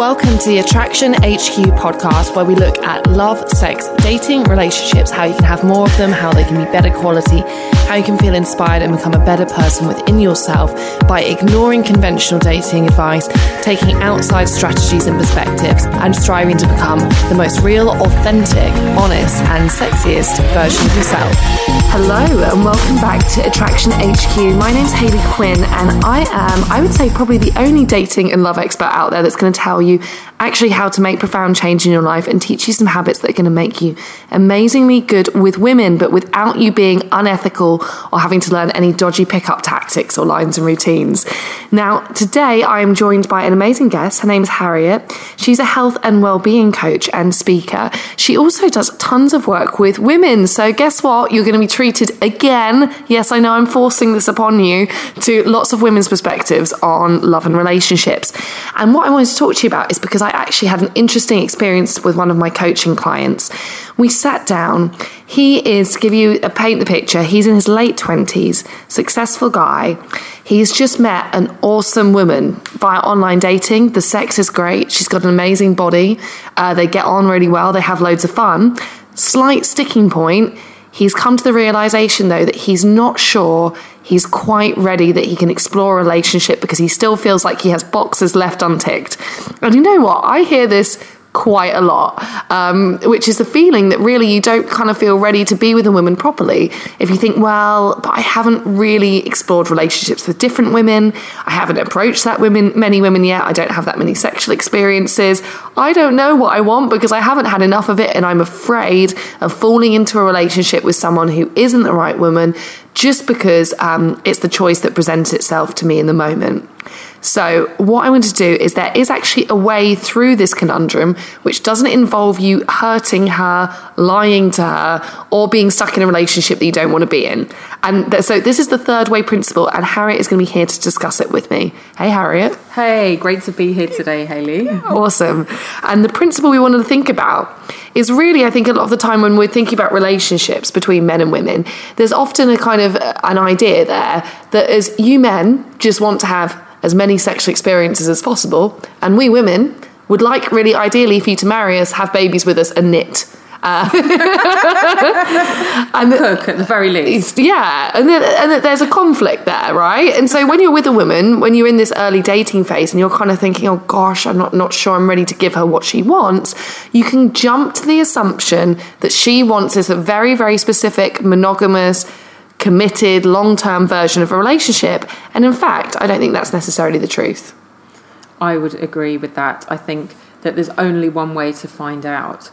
Welcome to the Attraction HQ podcast, where we look at love, sex, dating, relationships, how you can have more of them, how they can be better quality, how you can feel inspired and become a better person within yourself by ignoring conventional dating advice, taking outside strategies and perspectives, and striving to become the most real, authentic, honest, and sexiest version of yourself. Hello, and welcome back to Attraction HQ. My name's Hayley Quinn, and I am, I would say, probably the only dating and love expert out there that's going to tell you actually how to make profound change in your life and teach you some habits that are going to make you amazingly good with women, but without you being unethical or having to learn any dodgy pickup tactics or lines and routines. Now, today I am joined by an amazing guest. Her name is Harriet. She's a health and well-being coach and speaker. She also does tons of work with women. So guess what? You're going to be treated again. Yes, I know I'm forcing this upon you to lots of women's perspectives on love and relationships. And what I wanted to talk to you about is because I actually had an interesting experience with one of my coaching clients. We sat down. He is, to give you a paint the picture, he's in his late 20s, successful guy. He's just met an awesome woman via online dating. The sex is great. She's got an amazing body. Uh, they get on really well. They have loads of fun. Slight sticking point. He's come to the realization, though, that he's not sure he's quite ready that he can explore a relationship because he still feels like he has boxes left unticked. And you know what? I hear this quite a lot, um, which is the feeling that really you don't kind of feel ready to be with a woman properly. If you think, well, but I haven't really explored relationships with different women, I haven't approached that women, many women yet, I don't have that many sexual experiences, I don't know what I want because I haven't had enough of it, and I'm afraid of falling into a relationship with someone who isn't the right woman just because um, it's the choice that presents itself to me in the moment. So, what I want to do is there is actually a way through this conundrum which doesn't involve you hurting her, lying to her, or being stuck in a relationship that you don't want to be in. And th- so, this is the third way principle, and Harriet is going to be here to discuss it with me. Hey, Harriet. Hey, great to be here today, Hayley. Awesome. And the principle we wanted to think about is really, I think, a lot of the time when we're thinking about relationships between men and women, there's often a kind of uh, an idea there that as you men just want to have as many sexual experiences as possible. And we women would like, really ideally, for you to marry us, have babies with us, and knit. Uh, and cook at the very least. Yeah, and, then, and there's a conflict there, right? And so when you're with a woman, when you're in this early dating phase, and you're kind of thinking, "Oh gosh, I'm not not sure I'm ready to give her what she wants," you can jump to the assumption that she wants this a very very specific monogamous committed, long term version of a relationship. And in fact, I don't think that's necessarily the truth. I would agree with that. I think that there's only one way to find out,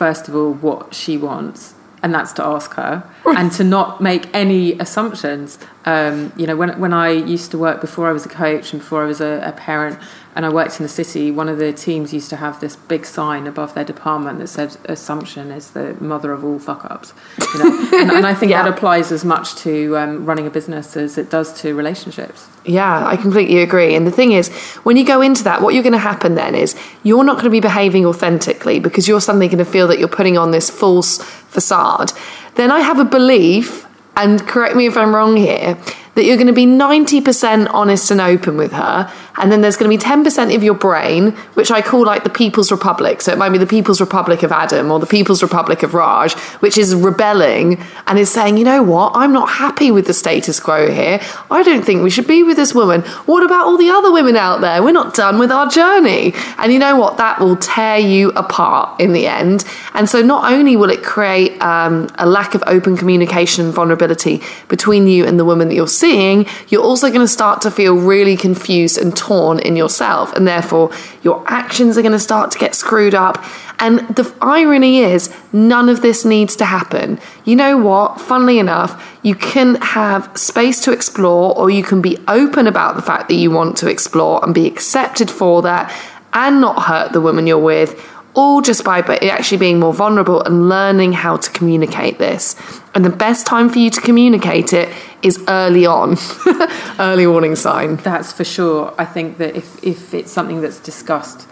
first of all, what she wants. And that's to ask her and to not make any assumptions. Um, you know, when, when I used to work before I was a coach and before I was a, a parent, and I worked in the city, one of the teams used to have this big sign above their department that said "Assumption is the mother of all fuck ups," you know? and, and, I think yeah. that applies as much to um, running a business as it does to relationships. Yeah, I completely agree. And the thing is, when you go into that, what you're going to happen then is you're not going to be behaving authentically because you're suddenly going to feel that you're putting on this false facade. Then I have a belief, and correct me if I'm wrong here, that you're going to be 90% honest and open with her and then there's going to be 10% of your brain, which I call like the People's Republic. So it might be the People's Republic of Adam or the People's Republic of Raj, which is rebelling and is saying, you know what, I'm not happy with the status quo here. I don't think we should be with this woman. What about all the other women out there? We're not done with our journey. And you know what? That will tear you apart in the end. And so not only will it create um, a lack of open communication and vulnerability between you and the woman that you're seeing, you're also going to start to feel really confused and torn in yourself, and therefore your actions are going to start to get screwed up. And the irony is, none of this needs to happen. You know what? Funnily enough, you can have space to explore, or you can be open about the fact that you want to explore and be accepted for that and not hurt the woman you're with all just by actually being more vulnerable and learning how to communicate this. And the best time for you to communicate it is early on. early warning sign. That's for sure. I think that if, if it's something that's discussed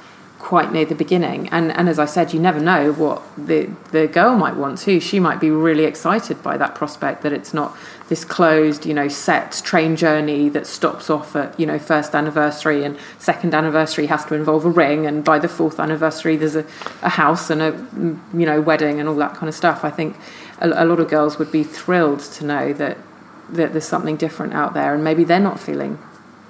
quite near the beginning. And and as I said, you never know what the the girl might want too. She might be really excited by that prospect that it's not this closed, you know, set train journey that stops off at, you know, first anniversary and second anniversary has to involve a ring and by the fourth anniversary there's a, a house and a you know, wedding and all that kind of stuff. I think a, a lot of girls would be thrilled to know that that there's something different out there and maybe they're not feeling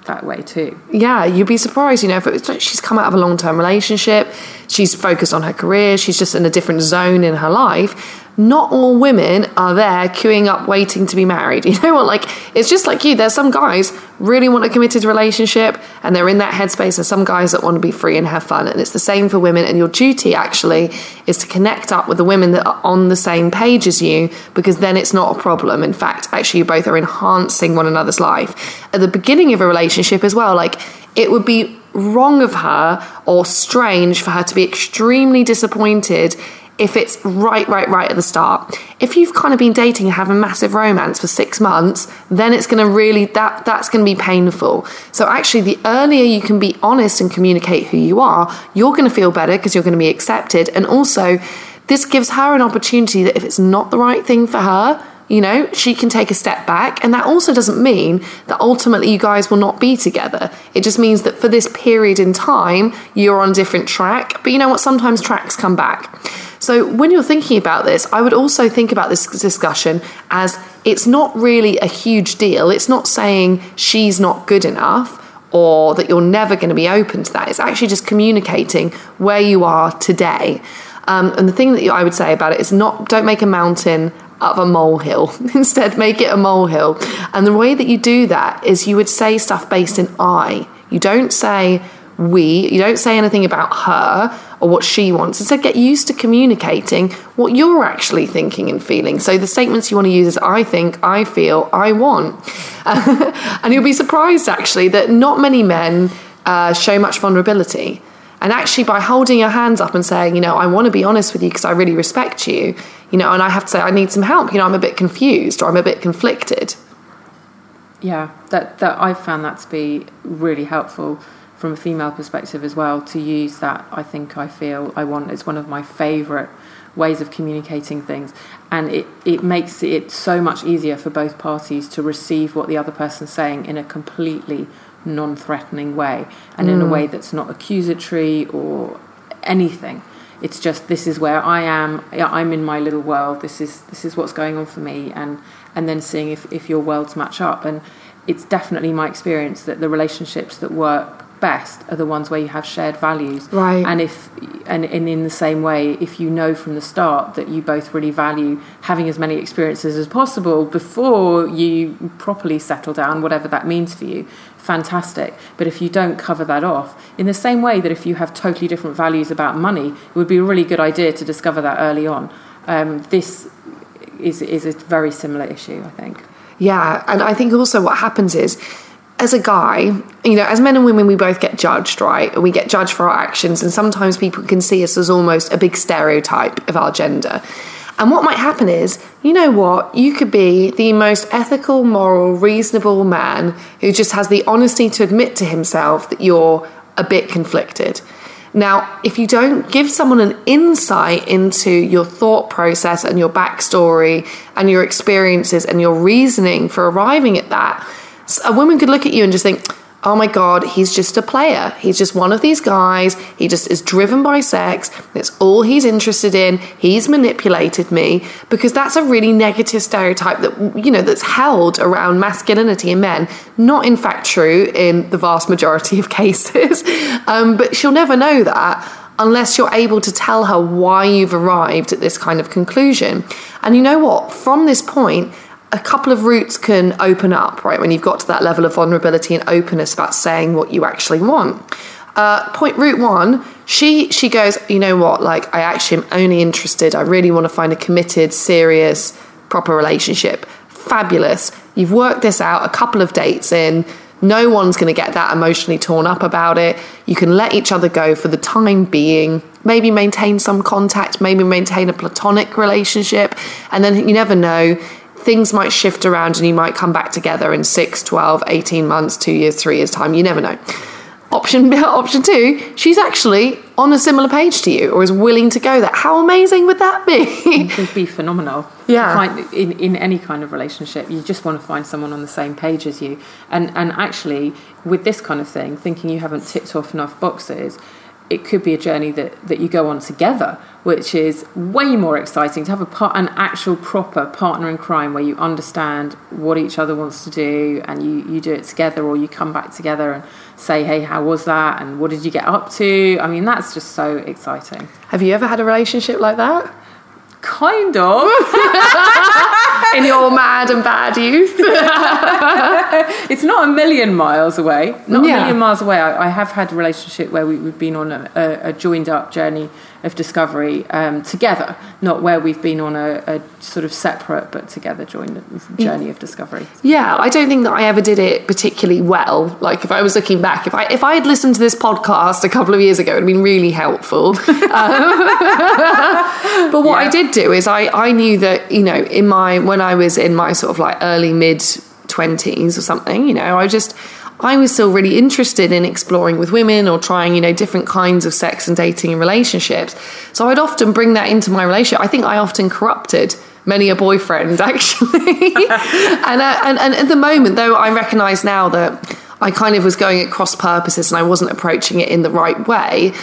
that way too. Yeah, you'd be surprised, you know, if it was, she's come out of a long term relationship, she's focused on her career, she's just in a different zone in her life not all women are there queuing up waiting to be married. You know what? Like, it's just like you. There's some guys really want a committed relationship and they're in that headspace. There's some guys that want to be free and have fun. And it's the same for women. And your duty actually is to connect up with the women that are on the same page as you because then it's not a problem. In fact, actually, you both are enhancing one another's life. At the beginning of a relationship as well, like, it would be wrong of her or strange for her to be extremely disappointed if it's right, right, right at the start. If you've kind of been dating and having massive romance for six months, then it's going to really that that's going to be painful. So actually, the earlier you can be honest and communicate who you are, you're going to feel better because you're going to be accepted, and also this gives her an opportunity that if it's not the right thing for her, you know, she can take a step back. And that also doesn't mean that ultimately you guys will not be together. It just means that for this period in time, you're on a different track. But you know what? Sometimes tracks come back. So when you're thinking about this, I would also think about this discussion as it's not really a huge deal. It's not saying she's not good enough or that you're never going to be open to that. It's actually just communicating where you are today. Um, and the thing that I would say about it is not don't make a mountain of a molehill. Instead, make it a molehill. And the way that you do that is you would say stuff based in I. You don't say we, you don't say anything about her or what she wants. Instead, get used to communicating what you're actually thinking and feeling. So the statements you want to use is I think, I feel, I want. and you'll be surprised actually that not many men uh, show much vulnerability. And actually, by holding your hands up and saying, you know, I want to be honest with you because I really respect you, you know, and I have to say, I need some help, you know, I'm a bit confused or I'm a bit conflicted. Yeah, that, that I've found that to be really helpful from a female perspective as well to use that I think I feel I want it's one of my favorite ways of communicating things and it, it makes it so much easier for both parties to receive what the other person's saying in a completely non-threatening way and mm. in a mm. way that's not accusatory or anything it's just this is where I am I'm in my little world this is this is what's going on for me and and then seeing if, if your worlds match up and it's definitely my experience that the relationships that work best are the ones where you have shared values. Right. And if and, and in the same way, if you know from the start that you both really value having as many experiences as possible before you properly settle down, whatever that means for you, fantastic. But if you don't cover that off, in the same way that if you have totally different values about money, it would be a really good idea to discover that early on. Um, this is is a very similar issue, I think. Yeah, and I think also what happens is as a guy, you know, as men and women, we both get judged, right? And We get judged for our actions, and sometimes people can see us as almost a big stereotype of our gender. And what might happen is, you know what, you could be the most ethical, moral, reasonable man who just has the honesty to admit to himself that you're a bit conflicted. Now, if you don't give someone an insight into your thought process and your backstory and your experiences and your reasoning for arriving at that, a woman could look at you and just think, oh my god, he's just a player. He's just one of these guys. He just is driven by sex. That's all he's interested in. He's manipulated me because that's a really negative stereotype that you know that's held around masculinity in men. Not in fact true in the vast majority of cases, um, but she'll never know that. Unless you're able to tell her why you've arrived at this kind of conclusion. And you know what? From this point, a couple of routes can open up, right? When you've got to that level of vulnerability and openness about saying what you actually want. Uh, point route one, she she goes, you know what? Like, I actually am only interested. I really want to find a committed, serious, proper relationship. Fabulous. You've worked this out. A couple of dates in. No one's going to get that emotionally torn up about it. You can let each other go for the time being. Maybe maintain some contact. Maybe maintain a platonic relationship, and then you never know things might shift around and you might come back together in 6, 12, 18 months, 2 years, 3 years time. You never know. Option option 2, she's actually on a similar page to you or is willing to go there. How amazing would that be? It would be phenomenal. Yeah. Find, in, in any kind of relationship, you just want to find someone on the same page as you. And, and actually, with this kind of thing, thinking you haven't ticked off enough boxes, it could be a journey that, that you go on together, which is way more exciting to have a part, an actual proper partner in crime where you understand what each other wants to do and you, you do it together or you come back together and say, hey, how was that? And what did you get up to? I mean, that's just so exciting. Have you ever had a relationship like that? Kind of. In your mad and bad youth? it's not a million miles away. Not Yeah. a million miles away. I, I have had a relationship where we, we've been on a, a joined up journey of discovery um, together, not where we've been on a, a sort of separate but together joined journey of discovery. Yeah, I don't think that I ever did it particularly well. Like if I was looking back, if I if I had listened to this podcast a couple of years ago, it would have been really helpful. Um, but what I did do is I I knew that you know in my when I was in my sort of like early mid twenties or something, you know, I just I was still really interested in exploring with women or trying, you know, different kinds of sex and dating and relationships. So I'd often bring that into my relationship. I think I often corrupted many a boyfriend actually. and, uh, and and at the moment, though, I recognise now that I kind of was going at cross purposes and I wasn't approaching it in the right way.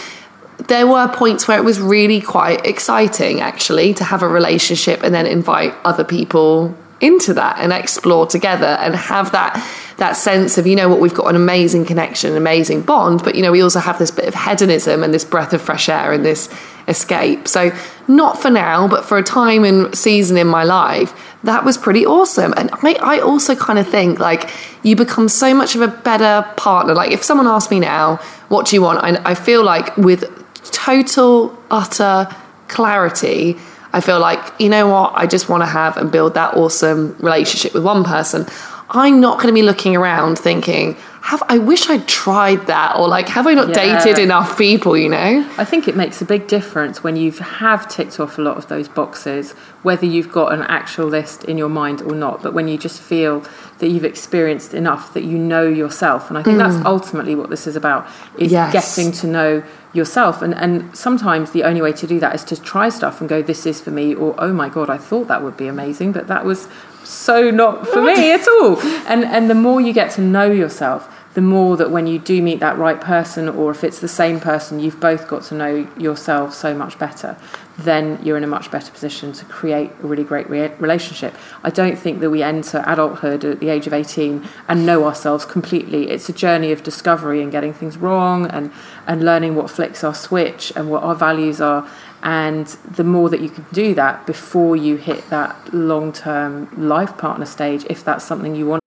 There were points where it was really quite exciting, actually, to have a relationship and then invite other people into that and explore together and have that that sense of you know what we've got an amazing connection an amazing bond but you know we also have this bit of hedonism and this breath of fresh air and this escape. So not for now but for a time and season in my life that was pretty awesome. And I, I also kind of think like you become so much of a better partner. Like if someone asked me now what do you want? I, I feel like with total utter clarity I feel like, you know what, I just want to have and build that awesome relationship with one person. I'm not going to be looking around thinking, have I wish I'd tried that or like have I not Yeah. dated enough people, you know? I think it makes a big difference when you have ticked off a lot of those boxes, whether you've got an actual list in your mind or not, but when you just feel that you've experienced enough that you know yourself. And I think that's mm. ultimately what this is about, is Yes. getting to know yourself. And, and sometimes the only way to do that is to try stuff and go, this is for me, or oh my God, I thought that would be amazing, but that was so not for me at all. And, and the more you get to know yourself, the more that when you do meet that right person, or if it's the same person, you've both got to know yourself so much better, then you're in a much better position to create a really great re- relationship. I don't think that we enter adulthood at the age of 18 and know ourselves completely. It's a journey of discovery and getting things wrong and, and learning what flicks our switch and what our values are. And the more that you can do that before you hit that long term life partner stage, if that's something you want.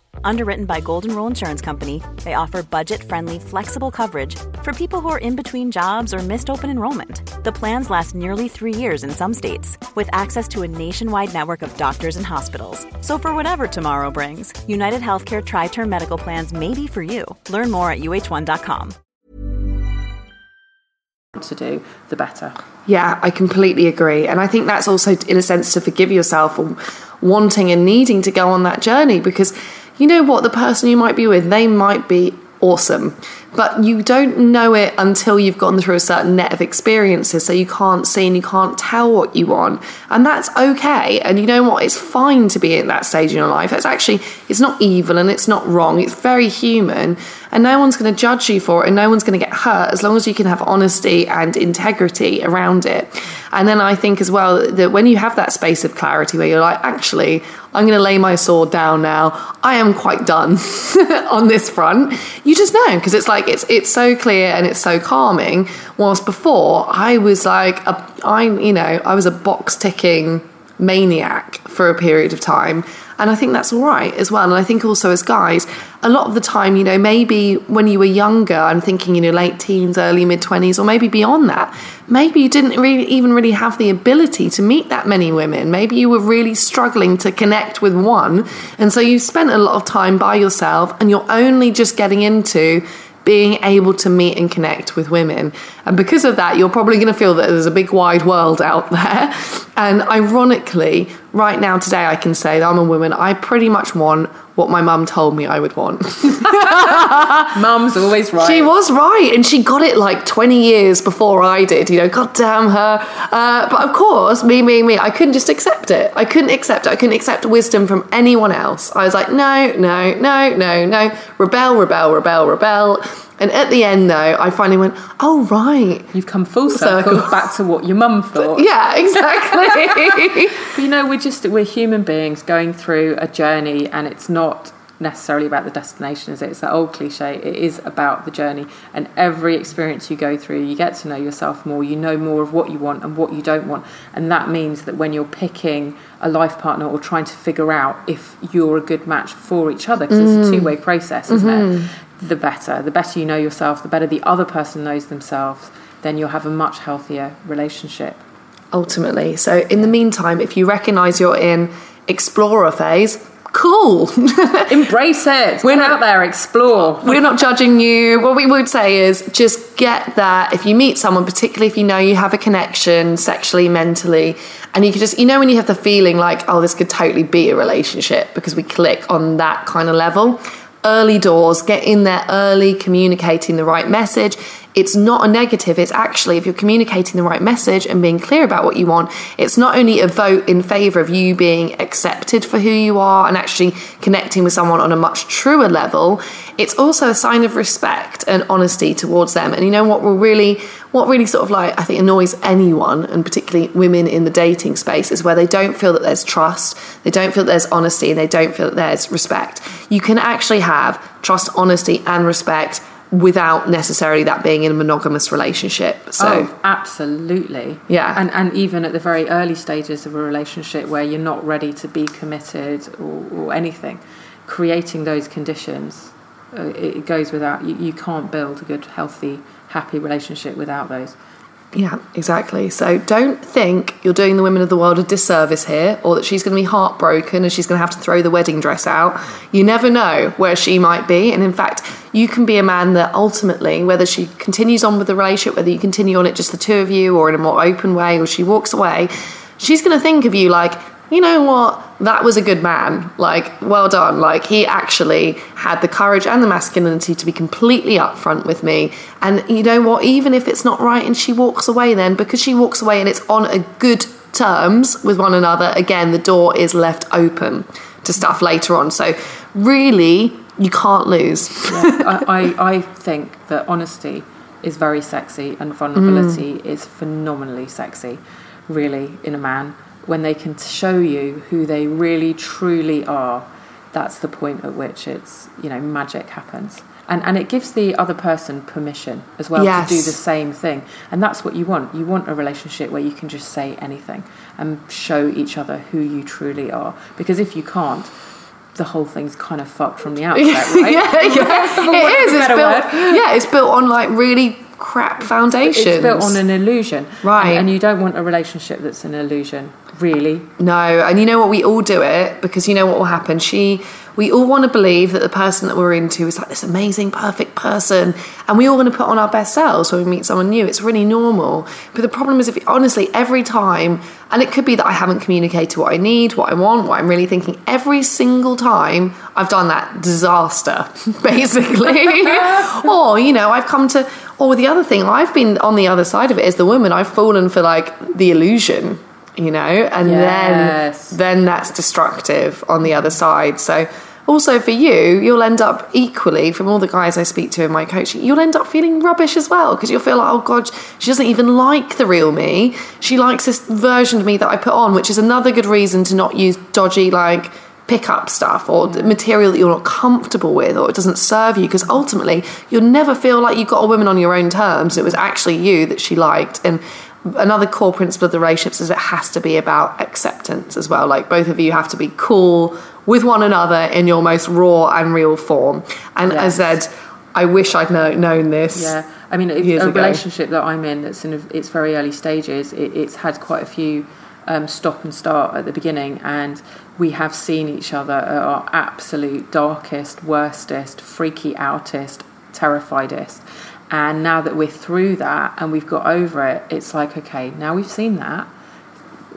Underwritten by Golden Rule Insurance Company, they offer budget friendly, flexible coverage for people who are in between jobs or missed open enrollment. The plans last nearly three years in some states, with access to a nationwide network of doctors and hospitals. So, for whatever tomorrow brings, United Healthcare Tri Term Medical Plans may be for you. Learn more at uhone.com. to do, the better. Yeah, I completely agree. And I think that's also, in a sense, to forgive yourself for wanting and needing to go on that journey because you know what? The person you might be with, they might be awesome. But you don't know it until you've gone through a certain net of experiences. So you can't see and you can't tell what you want. And that's okay. And you know what? It's fine to be at that stage in your life. It's actually, it's not evil and it's not wrong. It's very human. And no one's going to judge you for it and no one's going to get hurt as long as you can have honesty and integrity around it. And then I think as well that when you have that space of clarity where you're like, actually, I'm going to lay my sword down now. I am quite done on this front. You just know because it's like it's it's so clear and it's so calming. Whilst before I was like a I you know I was a box ticking maniac for a period of time. And I think that's all right as well. And I think also as guys, a lot of the time, you know, maybe when you were younger, I'm thinking, you know, late teens, early mid 20s, or maybe beyond that, maybe you didn't really even really have the ability to meet that many women. Maybe you were really struggling to connect with one. And so you spent a lot of time by yourself and you're only just getting into being able to meet and connect with women. And because of that, you're probably going to feel that there's a big wide world out there. And ironically, right now, today, I can say that I'm a woman. I pretty much want what my mum told me I would want. Mum's always right. She was right, and she got it like 20 years before I did. You know, God damn her. Uh, but of course, me, me, me, I couldn't just accept it. I couldn't accept it. I couldn't accept wisdom from anyone else. I was like, no, no, no, no, no. Rebel, rebel, rebel, rebel. And at the end, though, I finally went, oh, right. You've come full circle, Circle. back to what your mum thought. Yeah, exactly. But you know, we're just we're human beings going through a journey, and it's not necessarily about the destination, is it? It's that old cliche. It is about the journey, and every experience you go through, you get to know yourself more. You know more of what you want and what you don't want, and that means that when you're picking a life partner or trying to figure out if you're a good match for each other, because it's a mm. two way process, isn't it? Mm-hmm. The better, the better you know yourself, the better the other person knows themselves. Then you'll have a much healthier relationship. Ultimately. So, in the meantime, if you recognize you're in explorer phase, cool. Embrace it. We're not- out there, explore. We're not judging you. What we would say is just get that. If you meet someone, particularly if you know you have a connection sexually, mentally, and you can just, you know, when you have the feeling like, oh, this could totally be a relationship because we click on that kind of level. Early doors, get in there early, communicating the right message. It's not a negative. It's actually, if you're communicating the right message and being clear about what you want, it's not only a vote in favor of you being accepted for who you are and actually connecting with someone on a much truer level, it's also a sign of respect and honesty towards them. And you know what will really, what really sort of like, I think annoys anyone, and particularly women in the dating space, is where they don't feel that there's trust, they don't feel that there's honesty, and they don't feel that there's respect. You can actually have trust, honesty, and respect without necessarily that being in a monogamous relationship. So oh, absolutely. Yeah. And and even at the very early stages of a relationship where you're not ready to be committed or, or anything, creating those conditions, uh, it, it goes without. You, you can't build a good, healthy, happy relationship without those. Yeah, exactly. So don't think you're doing the women of the world a disservice here or that she's going to be heartbroken and she's going to have to throw the wedding dress out. You never know where she might be. And in fact, you can be a man that ultimately, whether she continues on with the relationship, whether you continue on it just the two of you or in a more open way or she walks away, she's going to think of you like, you know what? That was a good man. Like, well done. Like, he actually had the courage and the masculinity to be completely upfront with me. And you know what? Even if it's not right and she walks away, then because she walks away and it's on a good terms with one another, again, the door is left open to stuff later on. So, really, you can't lose. I, I, I think that honesty is very sexy and vulnerability Mm. is phenomenally sexy, really, in a man. When they can show you who they really truly are, that's the point at which it's, you know, magic happens. And, and it gives the other person permission as well Yes. to do the same thing. And that's what you want. You want a relationship where you can just say anything and show each other who you truly are. Because if you can't, the whole thing's kind of fucked from the outset, right? yeah, yeah. It is. It's built, word. yeah, it's built on like really crap foundations. It's built on an illusion. Right. And, and you don't want a relationship that's an illusion, really. No, and you know what? We all do it because you know what will happen. She, we all want to believe that the person that we're into is like this amazing, perfect person, and we all want to put on our best selves when we meet someone new. It's really normal. But the problem is, if honestly, every time, and it could be that I haven't communicated what I need, what I want, what I'm really thinking. Every single time I've done that, disaster, basically. or you know, I've come to. Or the other thing, I've been on the other side of it as the woman. I've fallen for like the illusion, you know, and Yes. then then that's destructive on the other side. So also for you, you'll end up equally from all the guys I speak to in my coaching, you'll end up feeling rubbish as well because you'll feel like, oh god, she doesn't even like the real me. She likes this version of me that I put on, which is another good reason to not use dodgy like pickup stuff or the mm. material that you're not comfortable with or it doesn't serve you because ultimately you'll never feel like you got a woman on your own terms. It was actually you that she liked and another core principle of the relationships is it has to be about acceptance as well. Like both of you have to be cool with one another in your most raw and real form. And as I said, I wish I'd know, known this. Yeah, I mean, a ago. relationship that I'm in that's in its very early stages, it, it's had quite a few um, stop and start at the beginning, and we have seen each other at our absolute darkest, worstest, freaky outest terrifiedest. And now that we're through that and we've got over it, it's like, okay, now we've seen that,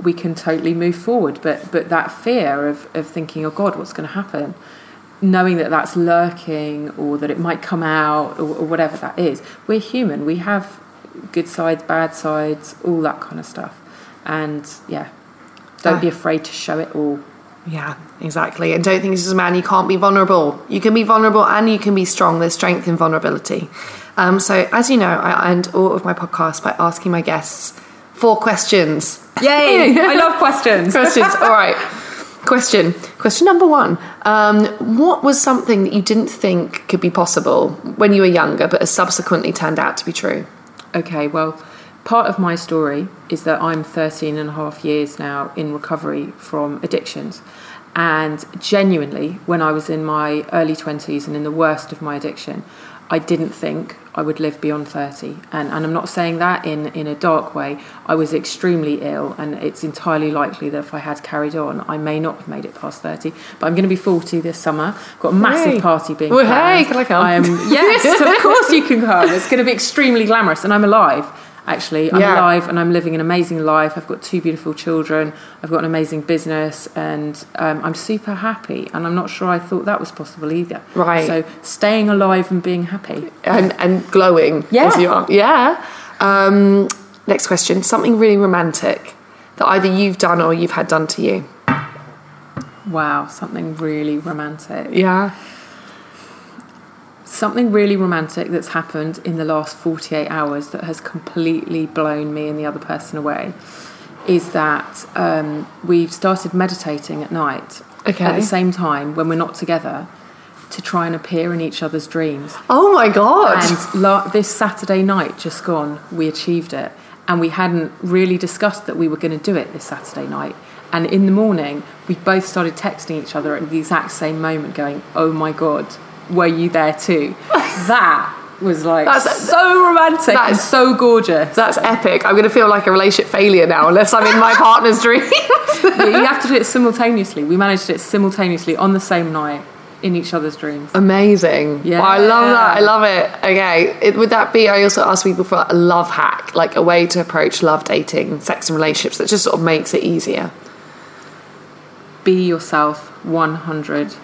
we can totally move forward. But but that fear of, of thinking, oh God, what's going to happen? Knowing that that's lurking or that it might come out or, or whatever that is. We're human. We have good sides, bad sides, all that kind of stuff. And yeah, don't be Ah. afraid to show it all. Yeah, exactly. And don't think as a man you can't be vulnerable. You can be vulnerable and you can be strong. There's strength in vulnerability. Um, so, as you know, I end all of my podcasts by asking my guests four questions. Yay! I love questions. Questions. All right. Question. Question number one. Um, what was something that you didn't think could be possible when you were younger, but has subsequently turned out to be true? Okay, well, part of my story is that I'm 13 and a half years now in recovery from addictions. And genuinely, when I was in my early 20s and in the worst of my addiction, I didn't think I would live beyond 30. And, and I'm not saying that in, in a dark way. I was extremely ill, and it's entirely likely that if I had carried on, I may not have made it past 30. But I'm going to be 40 this summer. Got a massive Hey. party being Well, planned. hey, can I come? I am, yes, of course you can come. It's going to be extremely glamorous, and I'm alive. Actually, I'm Yeah. alive and I'm living an amazing life. I've got two beautiful children. I've got an amazing business, and um, I'm super happy. And I'm not sure I thought that was possible either. Right. So staying alive and being happy. and and glowing Yeah. as you are. Yeah. Um, next question. Something really romantic that either you've done or you've had done to you. Wow, something really romantic. Yeah. Something really romantic that's happened in the last 48 hours that has completely blown me and the other person away is that um, we've started meditating at night Okay. at the same time when we're not together to try and appear in each other's dreams. Oh my god. And la- this Saturday night, just gone, we achieved it. And we hadn't really discussed that we were going to do it this Saturday night. And in the morning, we both started texting each other at the exact same moment, going, Oh my God, were you there too? that was like That's- so romantic that's so gorgeous. That's epic. I'm going to feel like a relationship failure now unless I'm in my partner's dream. Yeah, you have to do it simultaneously. We managed it simultaneously on the same night in each other's dreams. Amazing. Yeah. Wow, I love that. I love it. Okay. It, would that be, I also ask people for a love hack, like a way to approach love, dating, sex, and relationships that just sort of makes it easier? be yourself 100%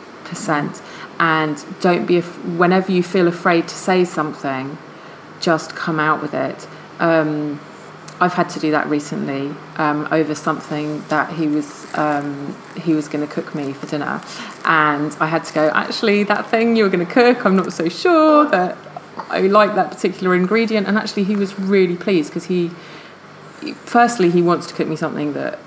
and don't be whenever you feel afraid to say something just come out with it um, I've had to do that recently um, over something that he was um, he was going to cook me for dinner, and I had to go. Actually, that thing you were going to cook, I'm not so sure that I like that particular ingredient. And actually, he was really pleased because he, firstly, he wants to cook me something that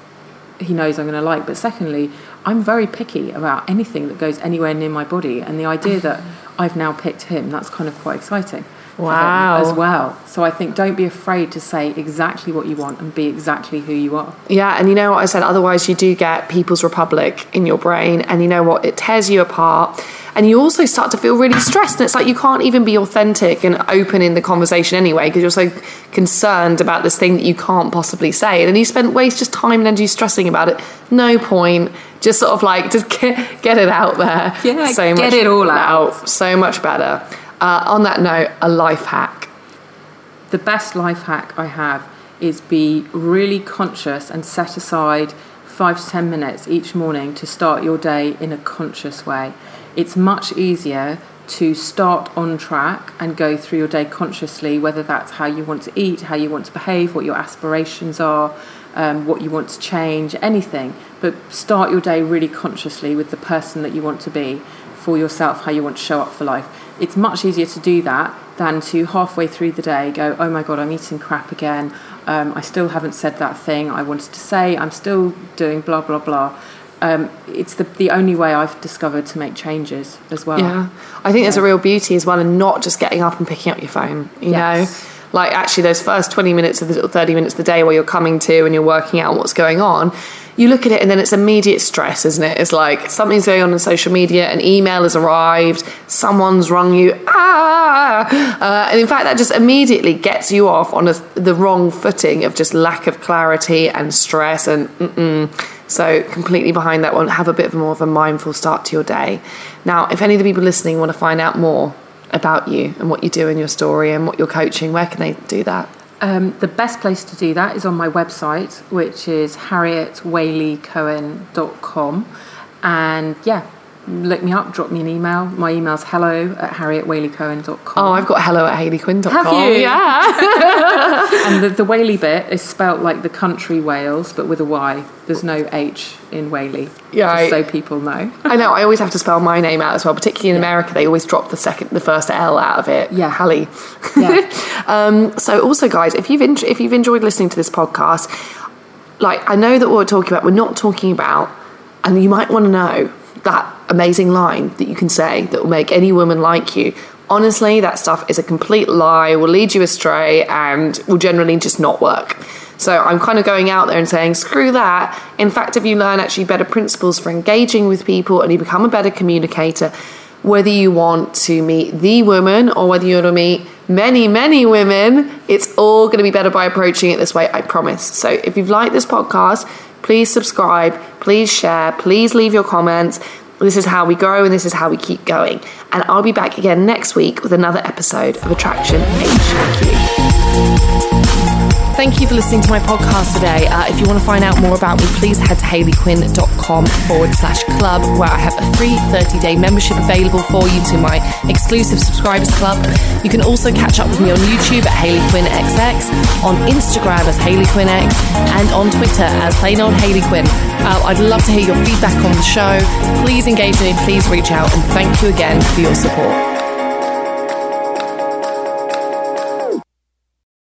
he knows I'm going to like. But secondly, I'm very picky about anything that goes anywhere near my body, and the idea that I've now picked him, that's kind of quite exciting. Wow. As well. So I think don't be afraid to say exactly what you want and be exactly who you are. Yeah, and you know what I said? Otherwise, you do get People's Republic in your brain, and you know what? It tears you apart, and you also start to feel really stressed. And it's like you can't even be authentic and open in the conversation anyway because you're so concerned about this thing that you can't possibly say. And then you spend waste just time and energy stressing about it. No point. Just sort of like just get get it out there. Yeah, so get much it all out. So much better. Uh, on that note, a life hack. the best life hack I have is be really conscious and set aside five to ten minutes each morning to start your day in a conscious way. It's much easier to start on track and go through your day consciously, whether that's how you want to eat, how you want to behave, what your aspirations are, um, what you want to change, anything. But start your day really consciously with the person that you want to be for yourself, how you want to show up for life. It's much easier to do that than to halfway through the day go, oh my God, I'm eating crap again. Um, I still haven't said that thing I wanted to say. I'm still doing blah, blah, blah. Um, it's the, the only way I've discovered to make changes as well. Yeah, I think there's a real beauty as well in not just getting up and picking up your phone. You Yes. know, like actually those first 20 minutes of the or 30 minutes of the day where you're coming to and you're working out what's going on. You look at it and then it's immediate stress, isn't it? It's like something's going on in social media, an email has arrived, someone's rung you, ah, uh, and in fact that just immediately gets you off on a, the wrong footing of just lack of clarity and stress and. Mm-mm. So completely behind that one, have a bit more of a mindful start to your day. Now, if any of the people listening want to find out more about you and what you do in your story and what you're coaching, where can they do that? Um, the best place to do that is on my website, which is harrietwaleycohen.com. And yeah, look me up, drop me an email. My email's hello at harrietwaleycohen.com. Oh, I've got hello at hayleyquinn.com. Have you? Yeah. and the, the Waley bit is spelt like the country Wales, but with a Y. There's no H in Waley. Yeah, Just I- so people know. I know. I always have to spell my name out as well. Particularly in America, they always drop the second, the first L out of it. Yeah. Hallie. Yeah. um, so also, guys, if you've en- if you've enjoyed listening to this podcast, like I know that what we're talking about, we're not talking about, and you might want to know that amazing line that you can say that will make any woman like you. Honestly, that stuff is a complete lie, will lead you astray, and will generally just not work. So I'm kind of going out there and saying, screw that. In fact, if you learn actually better principles for engaging with people and you become a better communicator, whether you want to meet the woman or whether you want to meet many, many women, it's all going to be better by approaching it this way, I promise. So if you've liked this podcast, please subscribe, please share, please leave your comments. This is how we grow and this is how we keep going. And I'll be back again next week with another episode of Attraction HQ. Thank you for listening to my podcast today. Uh, if you want to find out more about me, please head to hayleyquinn.com forward slash club, where I have a free 30 day membership available for you to my exclusive subscribers club. You can also catch up with me on YouTube at Hayley Quinn XX, on Instagram as Hayley Quinn X, and on Twitter as plain old Hayley Quinn. Uh, I'd love to hear your feedback on the show. Please engage me, please reach out, and thank you again for your support.